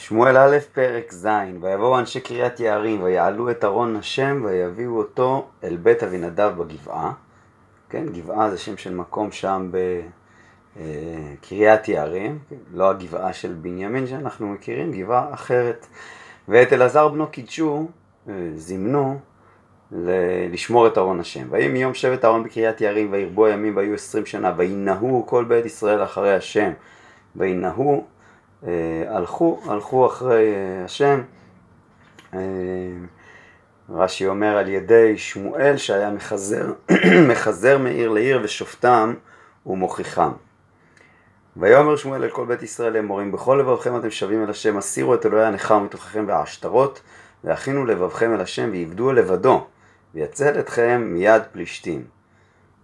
שמואל א', פרק ז', ויבואו אנשי קריית יערים, ויעלו את ארון השם, ויביאו אותו אל בית אבינדב בגבעה. כן, גבעה זה שם של מקום שם בקריית יערים, לא הגבעה של בנימין שאנחנו מכירים, גבעה אחרת. ואת אלעזר בנו קידשו, אה, זימנו לשמור את ארון השם. ויהי מיום שבט אהרון בקריית יערים, וירבו הימים והיו עשרים שנה, וינהו כל בית ישראל אחרי השם. וינהו אה, הלכו, הלכו אחרי אה, השם. אה, רש"י אומר על ידי שמואל שהיה מחזר, מחזר מעיר לעיר ושופטם ומוכיחם. ויאמר שמואל אל כל בית ישראל לאמורים בכל לבבכם אתם שבים אל השם הסירו את אלוהי הנכר מתוככם והעשתרות והכינו לבבכם אל השם ועבדו לבדו ויצל אתכם מיד פלישתים.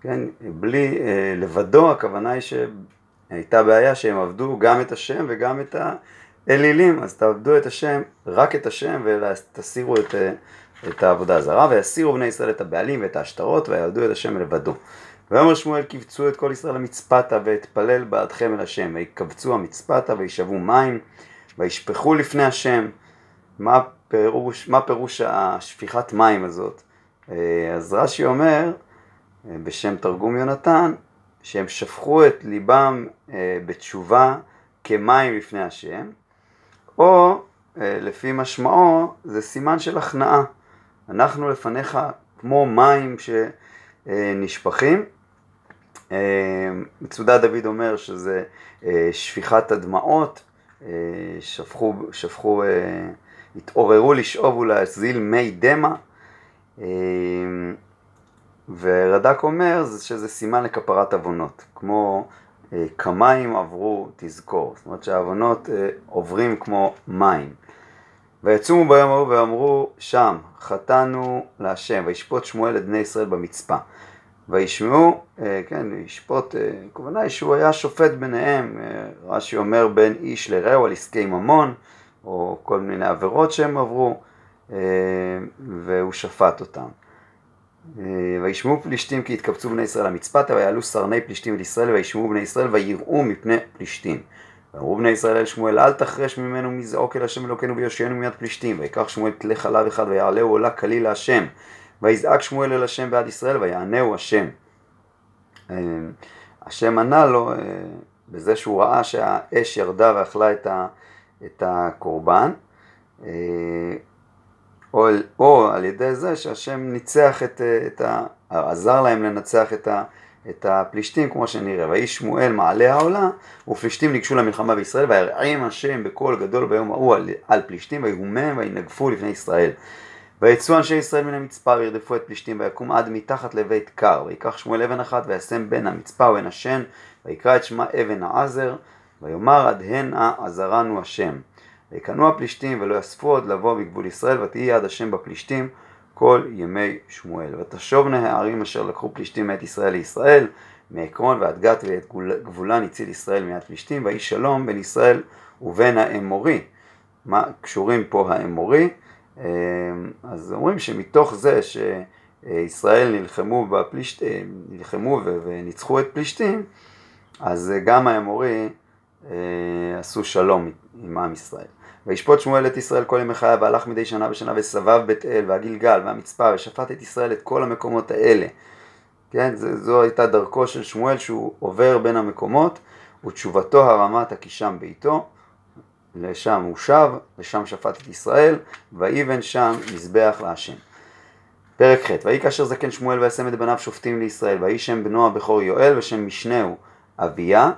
כן, בלי אה, לבדו הכוונה היא הייתה בעיה שהם עבדו גם את השם וגם את האלילים, אז תעבדו את השם, רק את השם, ותסירו את, את העבודה הזרה, ויסירו בני ישראל את הבעלים ואת העשתרות, ויעבדו את השם לבדו. ויאמר שמואל קבצו את כל ישראל למצפתה, ואתפלל בעדכם אל השם, ויקבצו המצפתה, וישאבו מים, וישפכו לפני השם. מה פירוש, מה פירוש השפיכת מים הזאת? אז רש"י אומר, בשם תרגום יונתן, שהם שפכו את ליבם אה, בתשובה כמים לפני השם, או אה, לפי משמעו זה סימן של הכנעה. אנחנו לפניך כמו מים שנשפכים. אה, מצודת דוד אומר שזה אה, שפיכת הדמעות, אה, שפכו, שפכו אה, התעוררו לשאוב ולהזיל מי דמע. ורד"ק אומר שזה סימן לכפרת עוונות, כמו אה, כמים עברו תזכור, זאת אומרת שהעוונות אה, עוברים כמו מים. ויצומו ביום ההוא ואמרו שם חטאנו להשם וישפוט שמואל את בני ישראל במצפה. וישמעו, אה, כן, ישפוט, הכוונה שהוא היה שופט ביניהם, רש"י אומר בין איש לרעהו על עסקי ממון, או כל מיני עבירות שהם עברו, והוא שפט אותם. אה, וישמעו פלישתים כי התקבצו בני ישראל למצפתה ויעלו סרני פלישתים אל ישראל וישמעו בני ישראל ויראו מפני פלישתים. ואמרו בני ישראל אל שמואל אל תחרש ממנו מזעוק אל השם אלוקינו ויושיענו מיד פלישתים ויקח שמואל כלי חלב אחד ויעלהו עולה כליל להשם ויזעק שמואל אל השם בעד ישראל ויענהו השם. אה, השם ענה לו אה, בזה שהוא ראה שהאש ירדה ואכלה את הקורבן או, או על ידי זה שהשם ניצח את, את ה... עזר להם לנצח את, ה, את הפלישתים כמו שנראה. ויהי שמואל מעלה העולה ופלישתים ניגשו למלחמה בישראל וירעים השם בקול גדול ביום ההוא על, על פלישתים ויהומם וינגפו לפני ישראל. ויצאו אנשי ישראל מן המצפה וירדפו את פלישתים ויקום עד מתחת לבית קר ויקח שמואל אבן אחת וישם בין המצפה ובין השן ויקרא את שמה אבן העזר ויאמר עד הנה עזרנו השם. ויקנו הפלישתים ולא יאספו עוד לבוא בגבול ישראל ותהי יד השם בפלישתים כל ימי שמואל. ותשובנה הערים אשר לקחו פלישתים מאת ישראל לישראל מעקרון ועד גת ואת גבולן הציל ישראל מיד פלישתים ויהי שלום בין ישראל ובין האמורי. מה קשורים פה האמורי? אמ, אז אומרים שמתוך זה שישראל נלחמו, בפלישת... נלחמו וניצחו את פלישתים אז גם האמורי אה, עשו שלום עם עם ישראל. וישפוט שמואל את ישראל כל ימי חייו והלך מדי שנה בשנה וסבב בית אל והגלגל והמצפה ושפט את ישראל את כל המקומות האלה. כן, זו, הייתה דרכו של שמואל שהוא עובר בין המקומות ותשובתו הרמה תקישם בעיתו לשם הוא שב ושם שפט את ישראל ויבן שם מזבח להשם. פרק ח' ויהי כאשר זקן שמואל וישם את בניו שופטים לישראל ויהי שם בנו הבכור יואל ושם משנהו אביה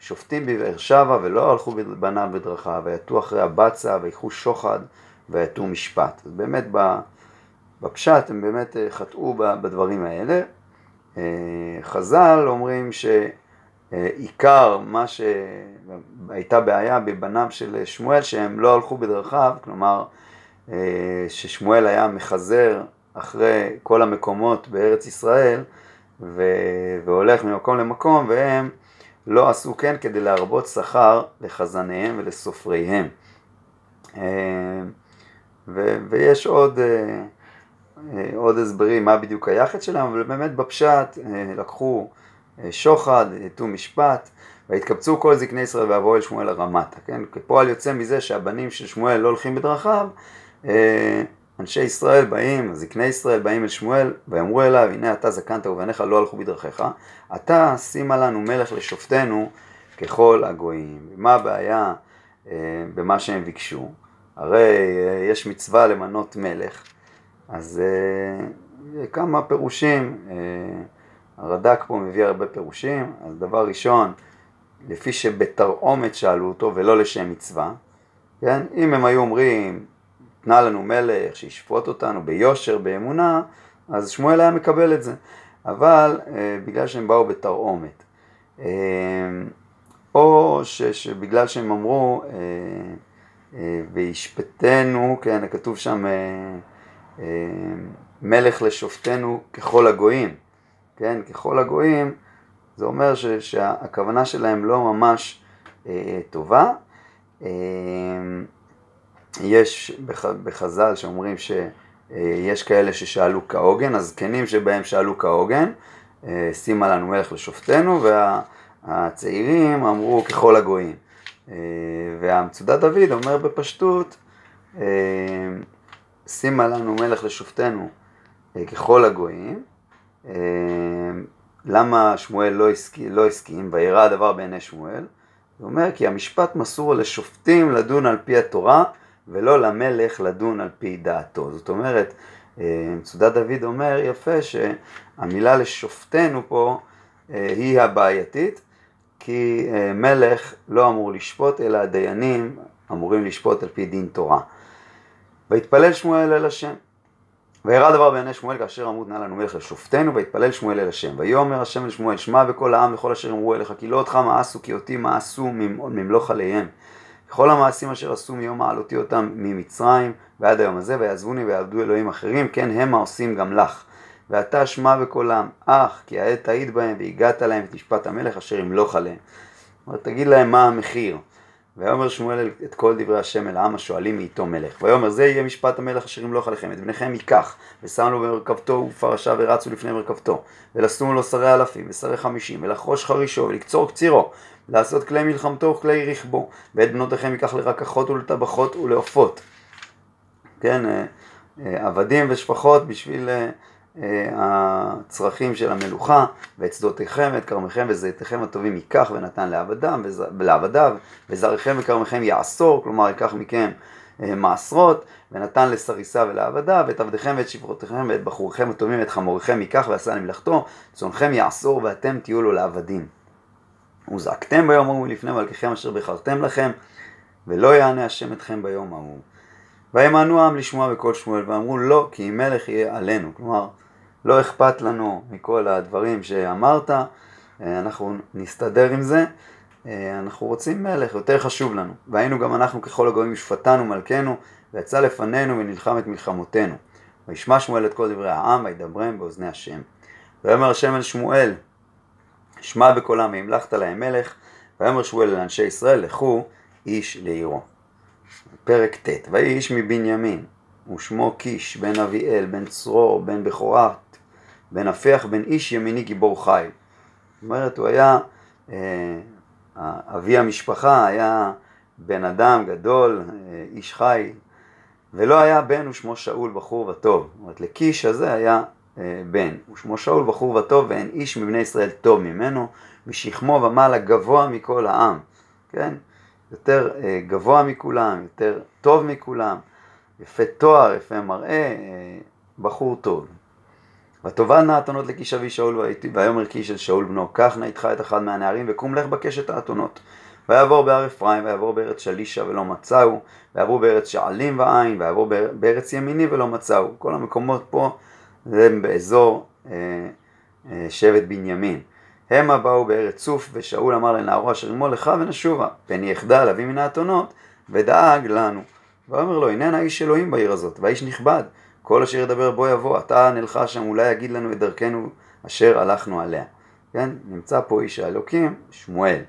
שופטים בבאר שבע ולא הלכו בניו בדרכיו, ויתו אחרי הבצע, ויקחו שוחד, ויתו משפט. אז באמת בפשט הם באמת אה, חטאו בדברים האלה. אה, חז"ל אומרים שעיקר מה שהייתה בעיה בבניו של שמואל, שהם לא הלכו בדרכיו, כלומר אה, ששמואל היה מחזר אחרי כל המקומות בארץ ישראל, והולך ממקום למקום, והם לא עשו כן כדי להרבות שכר לחזניהם ולסופריהם. אה, ויש עוד, אה, אה, עוד הסברים מה בדיוק היחד שלהם, אבל באמת בפשט לקחו שוחד, יתו משפט, והתקבצו כל זקני ישראל ויבואו אל שמואל הרמתה, כן? כפועל יוצא מזה שהבנים של שמואל לא הולכים בדרכיו, אנשי ישראל באים, זקני ישראל באים אל שמואל, ויאמרו אליו, הנה אתה זקנת ובניך לא הלכו בדרכיך, אתה שימה לנו מלך לשופטנו ככל הגויים. מה הבעיה אה, במה שהם ביקשו? הרי אה, יש מצווה למנות מלך, אז אה, כמה פירושים, אה, הרד"ק פה מביא הרבה פירושים, אז דבר ראשון, לפי שבתרעומת שאלו אותו ולא לשם מצווה, כן? אם הם היו אומרים, תנה לנו מלך שישפוט אותנו ביושר, באמונה, אז שמואל היה מקבל את זה. אבל אה, בגלל שהם באו בתרעומת, אה, או ש, שבגלל שהם אמרו, אה, אה, וישפטנו, כן, כתוב שם אה, אה, מלך לשופטנו ככל הגויים, כן, ככל הגויים, זה אומר ש, שהכוונה שלהם לא ממש אה, טובה. אה, יש בח, בחז"ל שאומרים שיש כאלה ששאלו כהוגן, הזקנים שבהם שאלו כהוגן, אה, שימה לנו מלך לשופטנו, והצעירים אמרו ככל הגויים. אה, והמצודת דוד אומר בפשטות, אה, שימה לנו מלך לשופטנו ככל הגויים. למה שמואל לא הסכים, לא הסכים וירא הדבר בעיני שמואל? הוא אומר כי המשפט מסור לשופטים לדון על פי התורה ולא למלך לדון על פי דעתו. זאת אומרת, מצודת דוד אומר יפה שהמילה לשופטנו פה היא הבעייתית, כי מלך לא אמור לשפוט, אלא הדיינים אמורים לשפוט על פי דין תורה. ויתפלל שמואל אל השם. וירא דבר בעיני שמואל כאשר אמרו תנה לנו מלך לשופטנו, ויתפלל שמואל אל השם. ויאמר השם אל שמואל, שמע בכל העם וכל אשר אמרו אליך, כי לא אותך מאסו, כי אותי מאסו ממלוך עליהם. כל המעשים אשר עשו מיום מעלותי אותם ממצרים ועד היום הזה, ויעזבוני ויעבדו אלוהים אחרים, כן הם העושים גם לך. ואתה שמע בקולם, אך כי העת תעיד בהם והגעת להם את משפט המלך אשר ימלוך עליהם. אומרת, תגיד להם מה המחיר. ויאמר שמואל את כל דברי השם אל העם השואלים מאיתו מלך. ויאמר זה יהיה משפט המלך אשר ימלוך עליכם, את בניכם ייקח, ושם לו במרכבתו ופרשיו ורצו לפני מרכבתו, ולשום לו שרי אלפים ושרי חמישים, ולחרוש חרישו, ולקצור קצירו, לעשות כלי מלחמתו וכלי רכבו, ואת בנותיכם ייקח לרקחות ולטבחות ולעופות. כן, אה, אה, עבדים ושפחות בשביל אה, הצרכים של המלוכה, ואת שדותיכם ואת כרמיכם וזיתיכם הטובים ייקח ונתן לעבדיו, וזרעיכם וכרמיכם יעשור, כלומר ייקח מכם מעשרות, ונתן לסריסה ולעבדיו, ואת עבדיכם ואת שפרותיכם ואת בחוריכם הטובים ואת חמוריכם ייקח ועשה למלאכתו, צונכם יעשור ואתם תהיו לו לעבדים. וזעקתם ביום ההוא לפני מלככם אשר בחרתם לכם, ולא יענה השם אתכם ביום ההוא. וימנו העם לשמוע בקול שמואל, ואמרו לא, כי אם מלך יהיה עלינו. כלומר, לא אכפת לנו מכל הדברים שאמרת, אה, אנחנו נסתדר עם זה, אה, אנחנו רוצים מלך, יותר חשוב לנו. והיינו גם אנחנו ככל הגויים שפטנו מלכנו, ויצא לפנינו ונלחם את מלחמותינו. וישמע שמואל את כל דברי העם, וידברם באוזני השם. ויאמר השם אל שמואל, שמע בקולם והמלכת להם מלך, ויאמר שמואל אל אנשי ישראל, לכו איש לעירו. פרק ט', ויהי איש מבנימין, ושמו קיש, בן אביאל, בן צרור, בן בכורת, בן הפח, בן איש ימיני גיבור חי. זאת אומרת, הוא היה, אה, אבי המשפחה היה בן אדם גדול, אה, איש חי, ולא היה בן ושמו שאול בחור וטוב. זאת אומרת, לקיש הזה היה בן, ושמו שאול בחור וטוב, ואין איש מבני ישראל טוב ממנו, משכמו ומעלה גבוה מכל העם, כן? יותר אה, גבוה מכולם, יותר טוב מכולם, יפה תואר, יפה מראה, אה, בחור טוב. ותאבדנה האתונות לקיש אבי שאול ויאמר קיש אל שאול בנו, קח נא איתך את אחד מהנערים וקום לך בקש את האתונות. ויעבור בהר אפרים, ויעבור בארץ שלישה ולא מצאו, ויעברו בארץ שעלים ועין, ויעבור בארץ ימיני ולא מצאו. כל המקומות פה זה באזור אה, אה, שבט בנימין. המה באו בארץ צוף, ושאול אמר לנערו אשר עמו לך ונשובה, פן יחדל אבי מן האתונות, ודאג לנו. ואומר לו, הננה איש אלוהים בעיר הזאת, והאיש נכבד, כל אשר ידבר בו יבוא, אתה נלכה שם, אולי יגיד לנו את דרכנו אשר הלכנו עליה. כן, נמצא פה איש האלוקים, שמואל.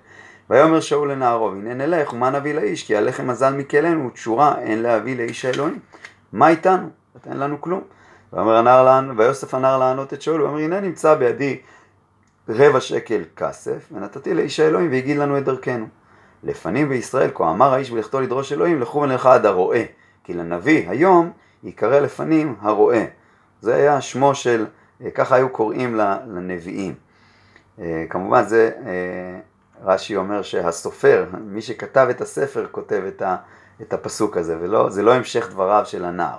ויאמר שאול לנערו, הנה נלך, ומה נביא לאיש? כי הלחם מזל מכלנו, ותשורה אין להביא לאיש האלוהים. מה איתנו? אין לנו כלום. ואומר הנער, ויוסף הנער לענות את שאול, ואומר הנה נמצא בידי רבע שקל כסף, ונתתי לאיש האלוהים והגיד לנו את דרכנו. לפנים בישראל, כה אמר האיש בלכתו לדרוש אלוהים, לכו ונלכה עד הרועה. כי לנביא היום ייקרא לפנים הרועה. זה היה שמו של, אה, ככה היו קוראים לנביאים. אה, כמובן זה, אה, רש"י אומר שהסופר, מי שכתב את הספר כותב את, הפסוק הזה, וזה לא המשך דבריו של הנער.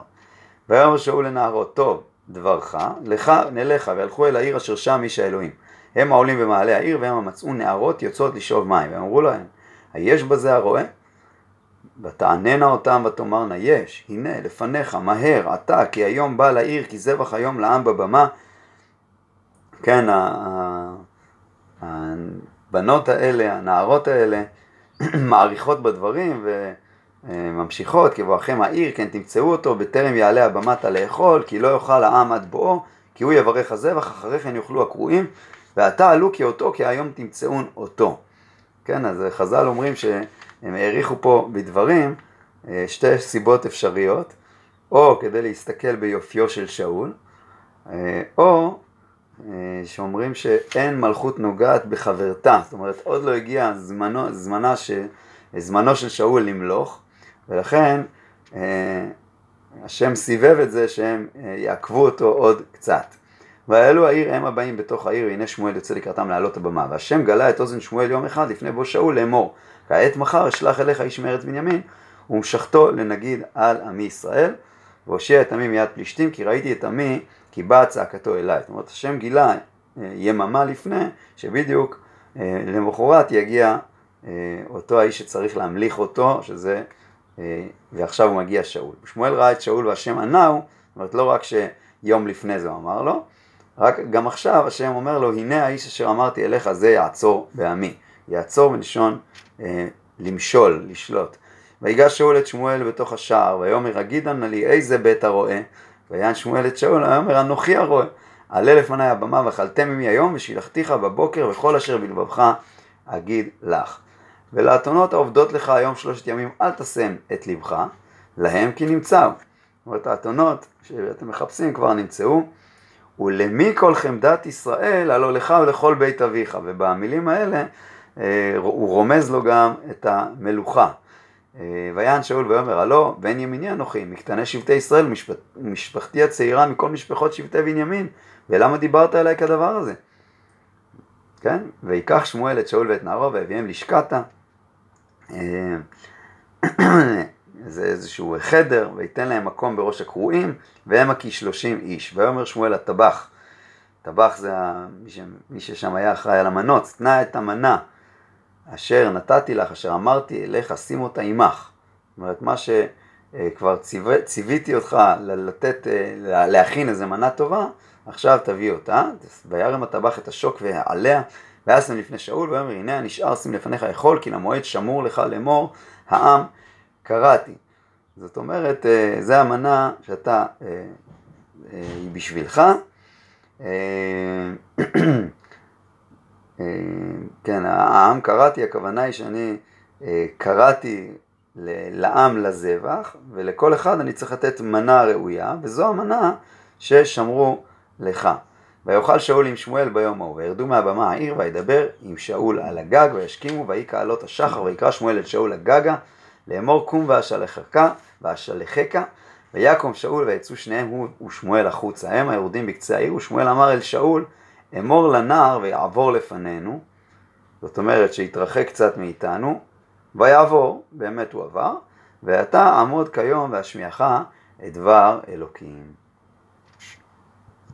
ויאמר שאול לנערו, טוב, דברך, לך נלך והלכו אל העיר אשר שם איש האלוהים. הם העולים במעלה העיר והם מצאו נערות יוצאות לשאוב מים. ואמרו להם, היש בזה הרועה? ותעננה אותם ותאמרנה יש, הנה לפניך, מהר, אתה, כי היום בא לעיר, כי זבח היום לעם בבמה. כן, הבנות האלה, הנערות האלה, מעריכות בדברים וממשיכות, כבואכם העיר, כן תמצאו אותו, בטרם יעלה הבמתה לאכול, כי לא יאכל העם עד בואו, כי הוא יברך הזבח, אחרי כן יאכלו הקרואים, ועתה עלו כי אותו, כי היום תמצאון אותו. כן, אז חז"ל אומרים שהם העריכו פה בדברים אה, שתי סיבות אפשריות, או כדי להסתכל ביופיו של שאול, אה, או אה, שאומרים שאין מלכות נוגעת בחברתה, זאת אומרת עוד לא הגיע זמנו, זמנה ש, זמנו של שאול למלוך, ולכן השם סיבב את זה שהם יעקבו אותו עוד קצת. ואלו העיר הם הבאים בתוך העיר, והנה שמואל יוצא לקראתם לעלות הבמה. והשם גלה את אוזן שמואל יום אחד לפני בו שאול לאמור, כעת מחר אשלח אליך איש מארץ בנימין, ומשכתו לנגיד על עמי ישראל, והושיע את עמי מיד פלישתים, כי ראיתי את עמי, כי באה צעקתו אליי. זאת אומרת, השם גילה אה, יממה לפני, שבדיוק אה, למחרת יגיע אה, אותו האיש שצריך להמליך אותו, שזה, ועכשיו הוא מגיע שאול. שמואל ראה את שאול והשם ענהו, זאת אומרת לא רק שיום לפני זה הוא אמר לו, רק גם עכשיו השם אומר לו, הנה האיש אשר אמרתי אליך זה יעצור בעמי. יעצור מלשון אה, למשול, לשלוט. ויגש שאול את שמואל בתוך השער, ויאמר הגידה נא לי איזה בית הרועה? ויען שמואל את שאול, ויאמר אנוכי הרועה. עלה לפני הבמה ואכלתם עמי היום ושילחתיך בבוקר וכל אשר בלבבך אגיד לך. ולאתונות העובדות לך היום שלושת ימים אל תשם את לבך, להם כי נמצאו. זאת אומרת האתונות שאתם מחפשים כבר נמצאו. ולמי כל חמדת ישראל, הלא לך ולכל בית אביך. ובמילים האלה אה, הוא רומז לו גם את המלוכה. אה, ויען שאול ויאמר הלא בן ימיני אנוכי מקטני שבטי ישראל משפט, משפחתי הצעירה מכל משפחות שבטי בנימין ולמה דיברת אליי כדבר הזה? כן? ויקח שמואל את שאול ואת נערו והביאם לשקתה אה, זה איזשהו חדר, וייתן להם מקום בראש הקרואים, והם הכשלושים איש. ויאמר שמואל הטבח, טבח זה מי, ש... מי ששם היה אחראי על המנות, תנא את המנה אשר נתתי לך, אשר אמרתי אליך, שים אותה עמך. זאת אומרת, מה שכבר ציו... ציוויתי אותך לתת, להכין איזה מנה טובה, עכשיו תביא אותה. וירם הטבח את השוק ועליה, וישם לפני שאול, ויאמר הנה הנשאר שים לפניך אכול, כי למועד שמור לך לאמור, העם קראתי. זאת אומרת, אה, זה המנה שאתה, אה, אה, היא בשבילך. כן, העם קראתי, הכוונה היא שאני קראתי לעם לזבח, ולכל אחד אני צריך לתת מנה ראויה, וזו המנה ששמרו לך. ויאכל שאול עם שמואל ביום ההוא, וירדו מהבמה העיר, וידבר עם שאול על הגג, וישכימו, ויהי כעלות השחר, ויקרא שמואל את שאול הגגה, לאמור קום ואשלחך ואשלחך ויקום שאול ויצאו שניהם הוא ושמואל החוצה. הם היורדים בקצה העיר ושמואל אמר אל שאול אמור לנער ויעבור לפנינו. זאת אומרת שהתרחק קצת מאיתנו. ויעבור באמת הוא עבר ואתה עמוד כיום ואשמיעך את דבר אלוקים